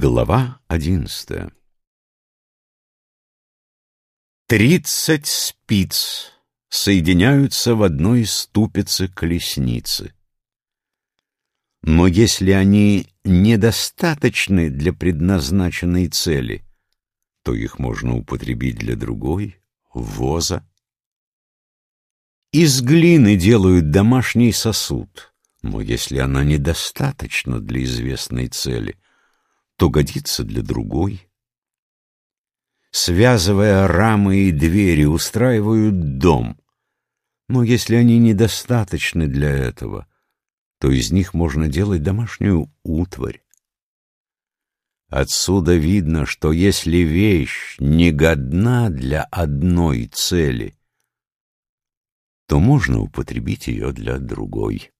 Глава одиннадцатая Тридцать спиц соединяются в одной ступице колесницы. Но если они недостаточны для предназначенной цели, то их можно употребить для другой, воза. Из глины делают домашний сосуд, но если она недостаточна для известной цели, то годится для другой. Связывая рамы и двери, устраивают дом, но если они недостаточны для этого, то из них можно делать домашнюю утварь. Отсюда видно, что если вещь не годна для одной цели, то можно употребить ее для другой.